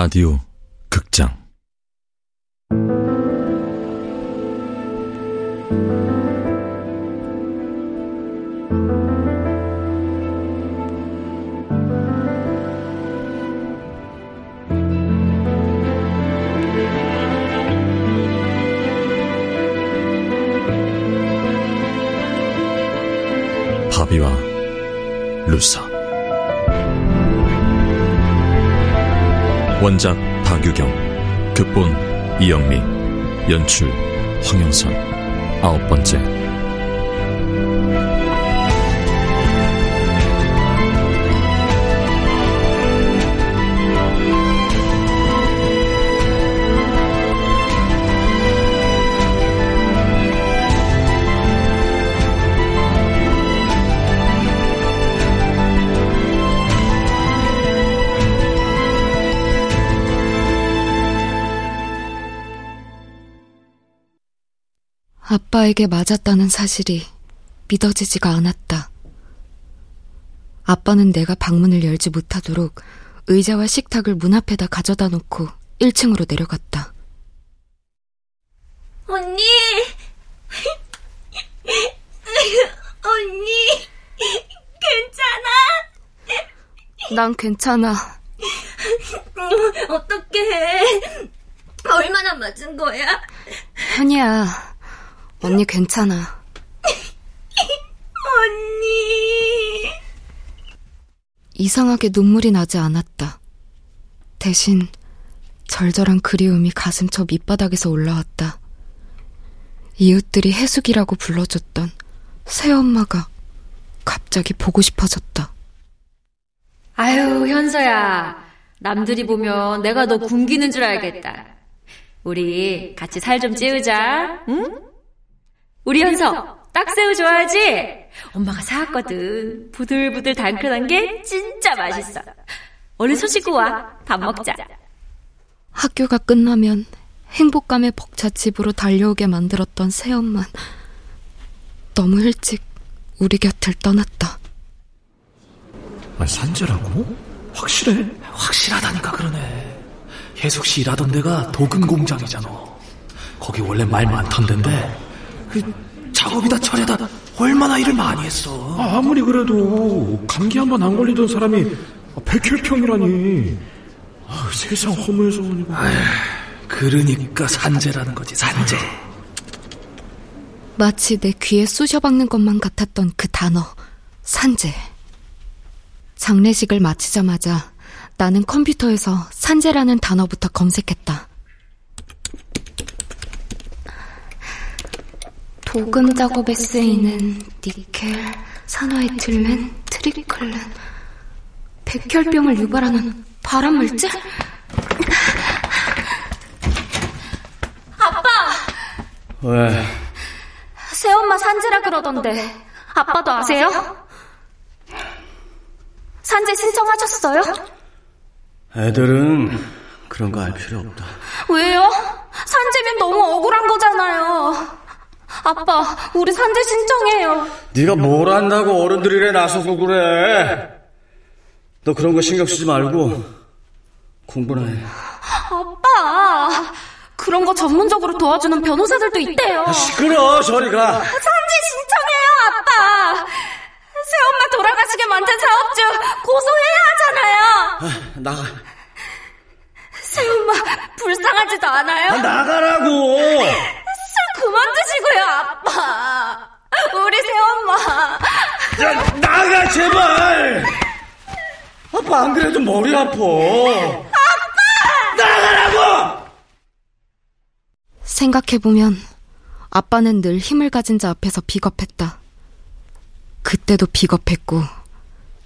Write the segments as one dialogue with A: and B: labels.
A: 라디오 극장. 바비와 루사 원작 박유경 극본 이영미 연출 황영선. 아홉 번째
B: 아빠에게 맞았다는 사실이 믿어지지가 않았다. 아빠는 내가 방문을 열지 못하도록 의자와 식탁을 문 앞에다 가져다 놓고 1층으로 내려갔다.
C: 언니! 언니! 괜찮아?
B: 난 괜찮아.
C: 어떡해. 얼마나 맞은 거야?
B: 현이야. 언니 괜찮아.
C: 언니.
B: 이상하게 눈물이 나지 않았다. 대신 절절한 그리움이 가슴처 밑바닥에서 올라왔다. 이웃들이 해숙이라고 불러줬던 새엄마가 갑자기 보고 싶어졌다.
D: 아유, 현서야. 남들이 보면 내가 너 굶기는 줄 알겠다. 우리 같이 살 좀 찌우자, 응? 우리 현서 딱새우 좋아하지? 엄마가 사왔거든. 부들부들 달큰한 게 진짜 맛있어. 얼른 손 씻고 와. 밥 먹자.
B: 학교가 끝나면 행복감에 벅차 집으로 달려오게 만들었던 새엄만 너무 일찍 우리 곁을 떠났다.
E: 아, 산재라고? 확실해? 확실하다니까 그러네. 혜숙 씨 일하던 데가 도금 공장이잖아. 거기 원래 말 많던 데인데 그 작업이다 철에다 얼마나 일을 많이 했어.
F: 아, 무리 그래도 감기 한 번 안 걸리던 사람이 백혈병이라니. 아, 세상 허무해서 아니고.
E: 그러니까 산재라는 거지 산재.
B: 마치 내 귀에 쑤셔박는 것만 같았던 그 단어 산재. 장례식을 마치자마자 나는 컴퓨터에서 산재라는 단어부터 검색했다. 도금 작업에 쓰이는 니켈, 산화에틸렌, 트리클렌, 백혈병을 유발하는 발암물질?
C: 아빠!
F: 왜?
C: 새엄마 산지라 그러던데 아빠도 아세요? 산지 신청하셨어요?
F: 애들은 그런 거 알 필요 없다.
C: 왜요? 산지면 너무 억울한 거잖아요. 아빠, 우리 산재 신청해요.
F: 네가 뭘 안다고 어른들이래 나서고 그래. 너 그런 거 신경 쓰지 말고 공부나 해.
C: 아빠, 그런 거 전문적으로 도와주는 변호사들도 있대요.
F: 아, 시끄러, 저리 가.
C: 산재 신청해요, 아빠. 새엄마 돌아가시게 만든 사업주 고소해야 하잖아요.
F: 아, 나가.
C: 새엄마 불쌍하지도 않아요?
F: 아, 나가라고.
C: 술 그만 드시고요, 아빠. 우리 새엄마.
F: 야, 나가 제발. 아빠 안 그래도 머리 아파.
C: 아빠!
F: 나가라고.
B: 생각해보면 아빠는 늘 힘을 가진 자 앞에서 비겁했다. 그때도 비겁했고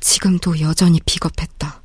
B: 지금도 여전히 비겁했다.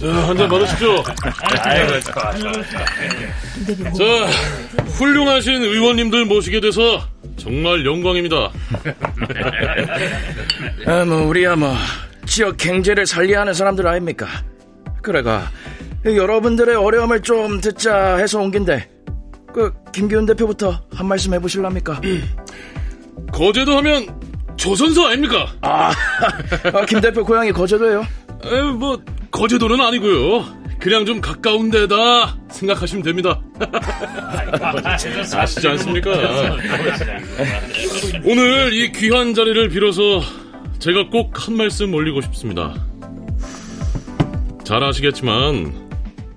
G: 한잔 받으십시오. 자, 훌륭하신 의원님들 모시게 돼서 정말 영광입니다.
H: 아, 뭐, 우리야 뭐, 지역 경제를 살려야 하는 사람들 아닙니까? 그래가, 여러분들의 어려움을 좀 듣자 해서 온 긴데, 그, 김기훈 대표부터 한 말씀 해보실랍니까?
G: 거제도 하면 조선소 아닙니까?
H: 아, 아, 김 대표 고향이 거제도예요?
G: 에, 뭐, 거제도는 아니고요. 그냥 좀 가까운 데다 생각하시면 됩니다. 아시지 않습니까? 오늘 이 귀한 자리를 빌어서 제가 꼭 한 말씀 올리고 싶습니다. 잘 아시겠지만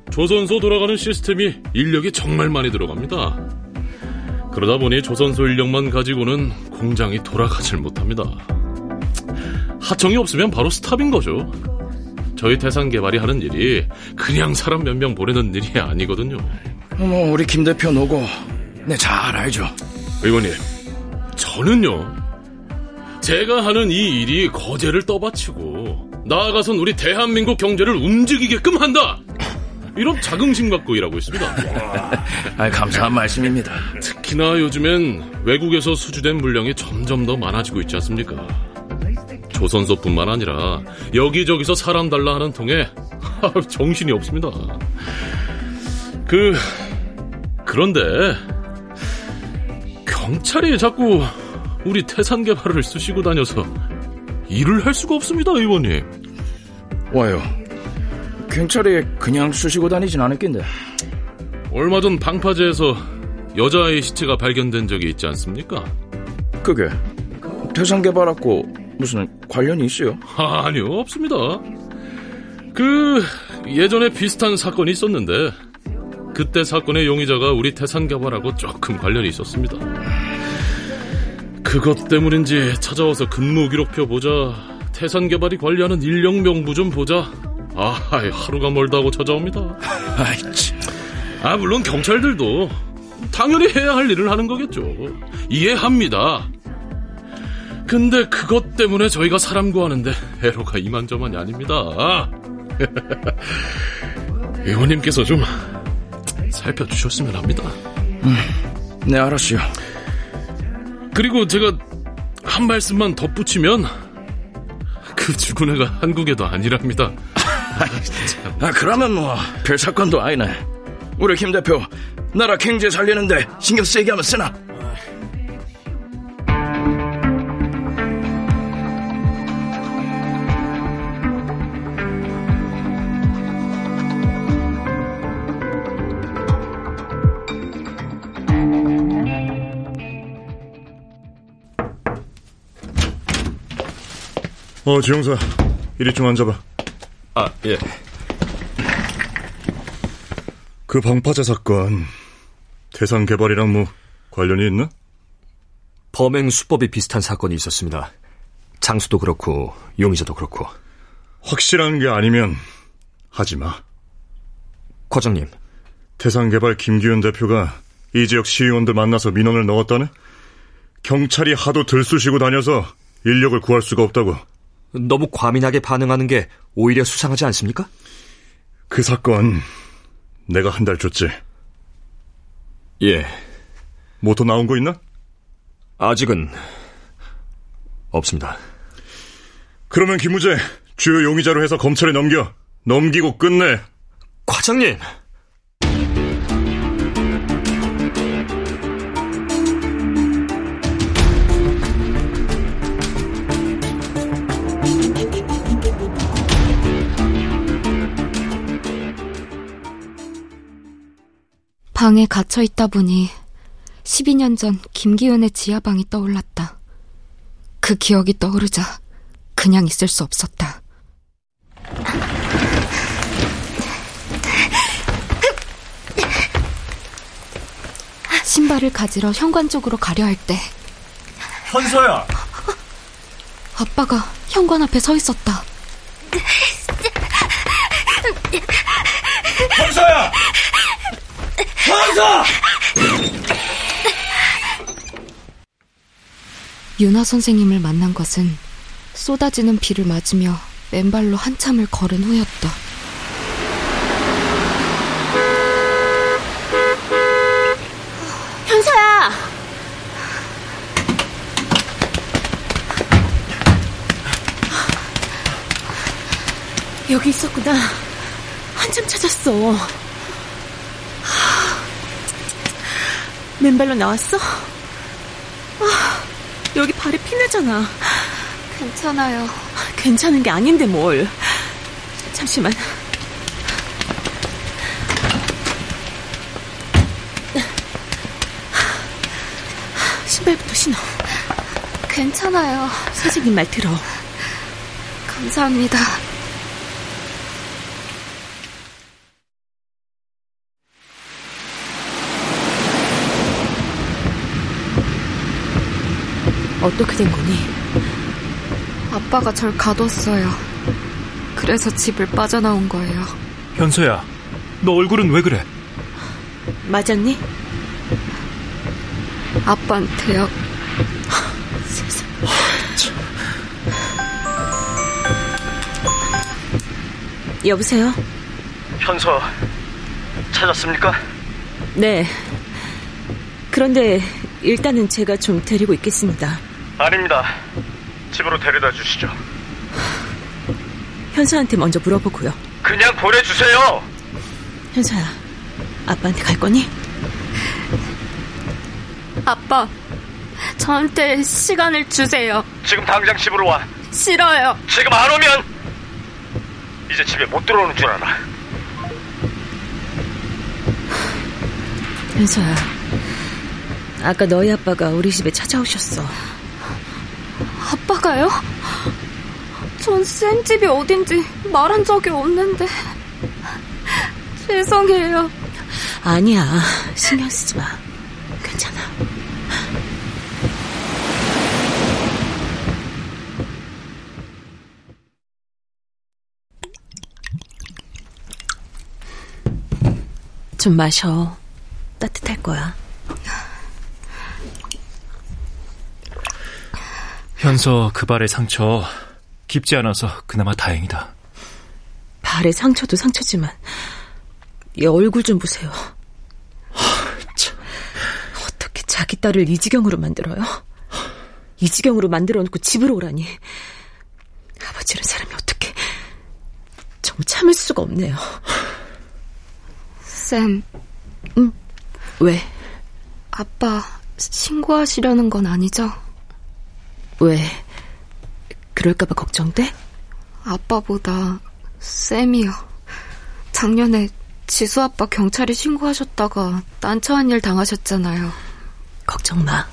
G: 조선소 돌아가는 시스템이 인력이 정말 많이 들어갑니다. 그러다 보니 조선소 인력만 가지고는 공장이 돌아가질 못합니다. 하청이 없으면 바로 스탑인 거죠. 저희 태산 개발이 하는 일이 그냥 사람 몇 명 보내는 일이 아니거든요.
H: 뭐, 우리 김 대표 노고, 네, 잘 알죠.
G: 의원님, 저는요, 제가 하는 이 일이 거제를 떠받치고, 나아가선 우리 대한민국 경제를 움직이게끔 한다! 이런 자긍심 갖고 일하고 있습니다.
H: 아, 감사한 말씀입니다.
G: 특히나 요즘엔 외국에서 수주된 물량이 점점 더 많아지고 있지 않습니까? 조선소뿐만 아니라 여기저기서 사람 달라 하는 통에 정신이 없습니다. 그 그런데 경찰이 자꾸 우리 태산 개발을 쓰시고 다녀서 일을 할 수가 없습니다, 의원님.
H: 와요. 경찰이 그냥 쑤시고 다니진 않았겠네.
G: 얼마 전 방파제에서 여자아이 시체가 발견된 적이 있지 않습니까?
H: 그게 태산 개발하고 무슨 관련이 있어요?
G: 아, 아니요, 없습니다. 그 예전에 비슷한 사건이 있었는데 그때 사건의 용의자가 우리 태산 개발하고 조금 관련이 있었습니다. 그것 때문인지 찾아와서 근무 기록표 보자 태산 개발이 관리하는 인력 명부 좀 보자 아 하루가 멀다고 찾아옵니다.
H: 아
G: 물론 경찰들도 당연히 해야 할 일을 하는 거겠죠. 이해합니다. 근데 그것 때문에 저희가 사람 구하는데 애로가 이만저만이 아닙니다. 의원님께서 좀 살펴주셨으면 합니다.
H: 네, 알았어요.
G: 그리고 제가 한 말씀만 덧붙이면 그 죽은 애가 한국에도 아니랍니다.
H: 아, 그러면 뭐, 별 사건도 아니네. 우리 김 대표, 나라 경제 살리는데 신경 쓰이게 하면 쓰나?
I: 어, 지용사. 이리 좀 앉아봐.
A: 아, 예.
I: 그 방파제 사건, 대상 개발이랑 뭐, 관련이 있나?
A: 범행 수법이 비슷한 사건이 있었습니다. 장수도 그렇고, 용의자도 그렇고.
I: 확실한 게 아니면, 하지 마.
A: 과장님,
I: 대상 개발 김기현 대표가 이 지역 시의원들 만나서 민원을 넣었다네? 경찰이 하도 들쑤시고 다녀서 인력을 구할 수가 없다고.
A: 너무 과민하게 반응하는 게 오히려 수상하지 않습니까?
I: 그 사건, 내가 한 달 줬지.
A: 예,
I: 모토 나온 거 있나?
A: 아직은 없습니다.
I: 그러면 김우재, 주요 용의자로 해서 검찰에 넘겨. 넘기고 끝내.
A: 과장님!
B: 방에 갇혀 있다 보니 12년 전 김기훈의 지하방이 떠올랐다. 그 기억이 떠오르자 그냥 있을 수 없었다. 신발을 가지러 현관 쪽으로 가려 할 때
E: 현서야!
B: 아빠가 현관 앞에 서 있었다.
E: 현서야! 거기서!
B: 윤아 선생님을 만난 것은 쏟아지는 비를 맞으며 맨발로 한참을 걸은 후였다. 현서야!
J: 여기 있었구나. 한참 찾았어. 맨발로 나왔어? 아, 여기 발에 피내잖아.
B: 괜찮아요.
J: 괜찮은 게 아닌데 뭘. 잠시만. 신발부터 신어.
B: 괜찮아요.
J: 선생님 말 들어.
B: 감사합니다.
J: 어떻게 된 거니?
B: 아빠가 절 가뒀어요. 그래서 집을 빠져나온 거예요.
E: 현서야, 너 얼굴은 왜 그래?
J: 맞았니?
B: 아빠한테요.
J: 세상. 여보세요?
F: 현서 찾았습니까?
J: 네. 그런데 일단은 제가 좀 데리고 있겠습니다.
I: 아닙니다. 집으로 데려다 주시죠.
J: 현서한테 먼저 물어보고요.
I: 그냥 보내주세요.
J: 현서야, 아빠한테 갈 거니?
B: 아빠, 저한테 시간을 주세요.
I: 지금 당장 집으로 와.
B: 싫어요.
I: 지금 안 오면 이제 집에 못 들어오는 줄 알아.
J: 현서야, 아까 너희 아빠가 우리 집에 찾아오셨어.
B: 아빠가요? 전 쌤 집이 어딘지 말한 적이 없는데. 죄송해요.
J: 아니야, 신경 쓰지 마. 괜찮아. 좀 마셔. 따뜻할 거야.
E: 현서 그 발의 상처 깊지 않아서 그나마 다행이다.
J: 발에 상처도 상처지만 얘 얼굴 좀 보세요. 어떻게 자기 딸을 이 지경으로 만들어요? 이 지경으로 만들어 놓고 집으로 오라니. 아버지는 사람이 어떻게 정말 참을 수가 없네요.
B: 쌤,
J: 응? 왜?
B: 아빠 신고하시려는 건 아니죠?
J: 왜? 그럴까봐 걱정돼?
B: 아빠보다 쌤이요. 작년에 지수 아빠 경찰에 신고하셨다가 난처한 일 당하셨잖아요.
J: 걱정 마.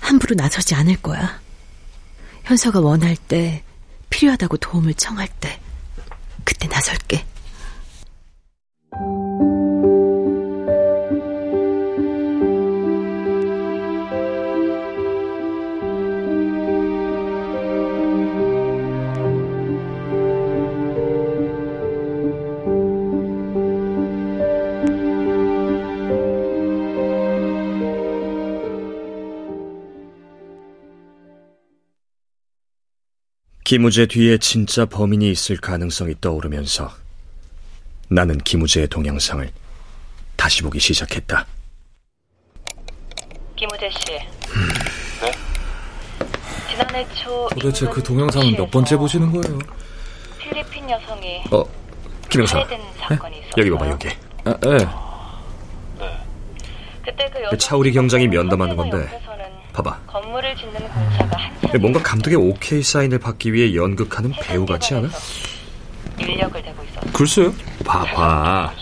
J: 함부로 나서지 않을 거야. 현서가 원할 때, 필요하다고 도움을 청할 때, 그때 나설게.
A: 김우재 뒤에 진짜 범인이 있을 가능성이 떠오르면서 나는 김우재의 동영상을 다시 보기 시작했다.
K: 김우재 씨. 네? 지난해 초
L: 도대체 그 동영상은 몇 번째 보시는 거예요?
K: 필리핀 여성이
A: 어, 김영사.
K: 있었어요.
A: 여기 봐봐, 여기.
L: 아, 예.
K: 그때
A: 그그
K: 여성
A: 차우리 경장이 면담하는
K: 컨테이너
A: 건데, 봐봐.
K: 건물을 짓는 공사가 한참
A: 뭔가 감독의 오케이 사인을 받기 위해 연극하는 배우 같지 않아?
K: 인력을 대고 있었어.
L: 글쎄요.
A: 봐봐.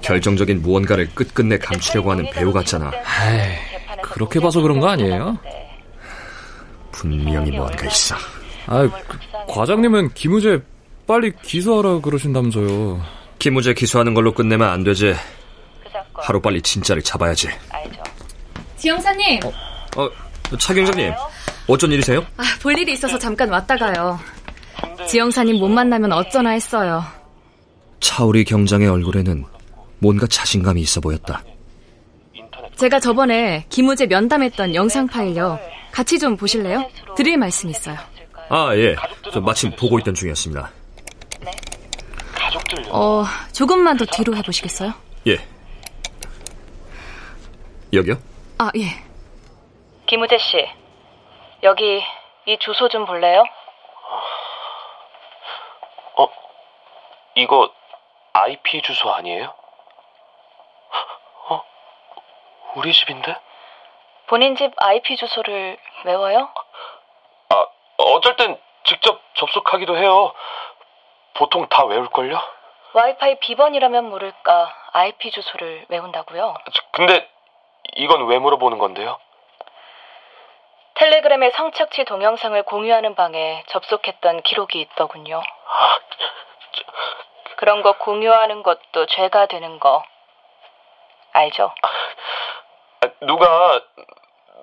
A: 결정적인 무언가를 끝끝내 감추려고 하는 배우 같잖아.
L: 에이, 그렇게 봐서 그런 거 아니에요?
A: 분명히 뭔가 있어.
L: 아, 그, 과장님은 김우재 빨리 기소하라 그러신다면서요.
A: 김우재 기소하는 걸로 끝내면 안 되지. 하루 빨리 진짜를 잡아야지.
D: 지영사님,
A: 어, 차 경장님. 어쩐 일이세요?
D: 아, 볼 일이 있어서 잠깐 왔다 가요. 지영사님 못 만나면 어쩌나 했어요.
A: 차우리 경장의 얼굴에는 뭔가 자신감이 있어 보였다.
D: 제가 저번에 김우재 면담했던 영상 파일요. 같이 좀 보실래요? 드릴 말씀 있어요.
A: 아, 예. 저 마침 보고 있던 중이었습니다.
D: 어, 조금만 더 뒤로 해보시겠어요?
A: 예. 여기요?
D: 아, 예.
K: 김우재 씨. 여기 이 주소 좀 볼래요?
M: 이거 IP 주소 아니에요? 어? 우리 집인데?
K: 본인 집 IP 주소를 외워요?
M: 아, 어쩔 땐 직접 접속하기도 해요. 보통 다 외울걸요?
K: 와이파이 비번이라면 모를까 IP 주소를 외운다고요?
M: 근데 이건 왜 물어보는 건데요?
K: 텔레그램의 성착취 동영상을 공유하는 방에 접속했던 기록이 있더군요.
M: 아,
K: 그런 거 공유하는 것도 죄가 되는 거 알죠?
M: 아, 누가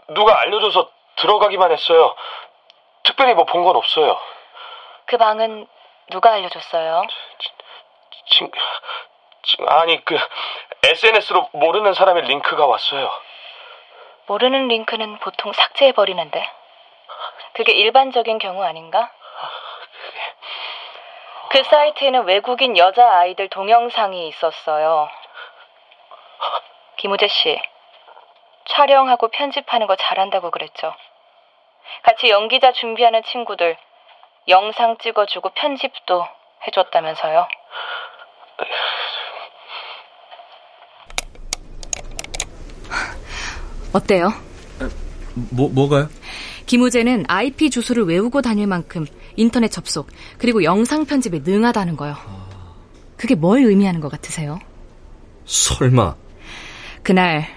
M: 누가 알려줘서 들어가기만 했어요. 특별히 뭐 본 건 없어요.
K: 그 방은 누가 알려줬어요?
M: 진, 진, 아니 그 SNS로 모르는 사람의 링크가 왔어요.
K: 모르는 링크는 보통 삭제해 버리는데 그게 일반적인 경우 아닌가? 그 사이트에는 외국인 여자 아이들 동영상이 있었어요. 김우재 씨, 촬영하고 편집하는 거 잘한다고 그랬죠. 같이 연기자 준비하는 친구들 영상 찍어주고 편집도 해줬다면서요.
D: 어때요?
L: 뭐, 뭐가요?
D: 김우재는 IP 주소를 외우고 다닐 만큼 인터넷 접속, 그리고 영상 편집에 능하다는 거요. 그게 뭘 의미하는 것 같으세요?
A: 설마.
D: 그날,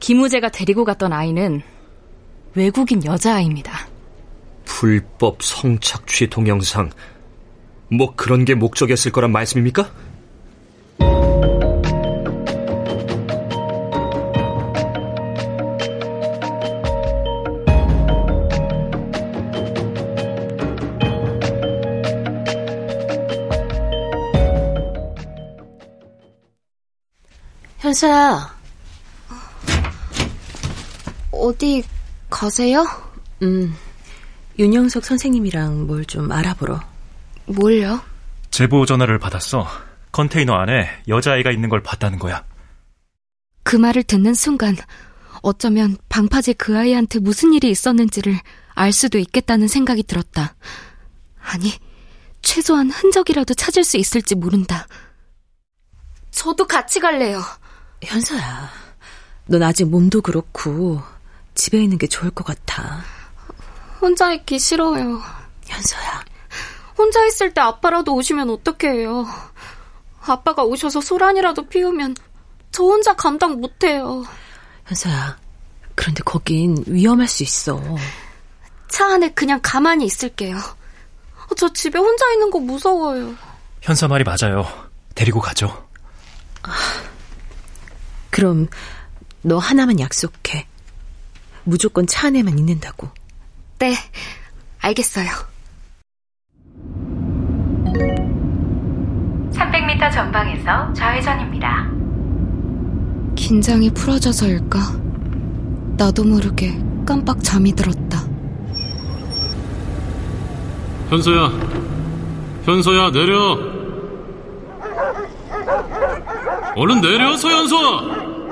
D: 김우재가 데리고 갔던 아이는 외국인 여자아이입니다.
A: 불법 성착취 동영상. 뭐 그런 게 목적이었을 거란 말씀입니까?
J: 현서야.
B: 어디 가세요?
J: 음, 윤영석 선생님이랑 뭘 좀 알아보러.
B: 뭘요?
N: 제보 전화를 받았어. 컨테이너 안에 여자아이가 있는 걸 봤다는 거야.
B: 그 말을 듣는 순간 어쩌면 방파제 그 아이한테 무슨 일이 있었는지를 알 수도 있겠다는 생각이 들었다. 아니, 최소한 흔적이라도 찾을 수 있을지 모른다. 저도 같이 갈래요.
J: 현서야, 넌 아직 몸도 그렇고 집에 있는 게 좋을 것 같아.
B: 혼자 있기 싫어요.
J: 현서야.
B: 혼자 있을 때 아빠라도 오시면 어떡해요. 아빠가 오셔서 소란이라도 피우면 저 혼자 감당 못해요.
J: 현서야, 그런데 거긴 위험할 수 있어.
B: 차 안에 그냥 가만히 있을게요. 저 집에 혼자 있는 거 무서워요.
N: 현서 말이 맞아요. 데리고 가죠.
J: 아, 그럼 너 하나만 약속해. 무조건 차 안에만 있는다고.
B: 네, 알겠어요.
K: 300m 전방에서 좌회전입니다.
B: 긴장이 풀어져서일까? 나도 모르게 깜빡 잠이 들었다.
G: 현서야, 현서야, 내려! 얼른 내려, 서현서!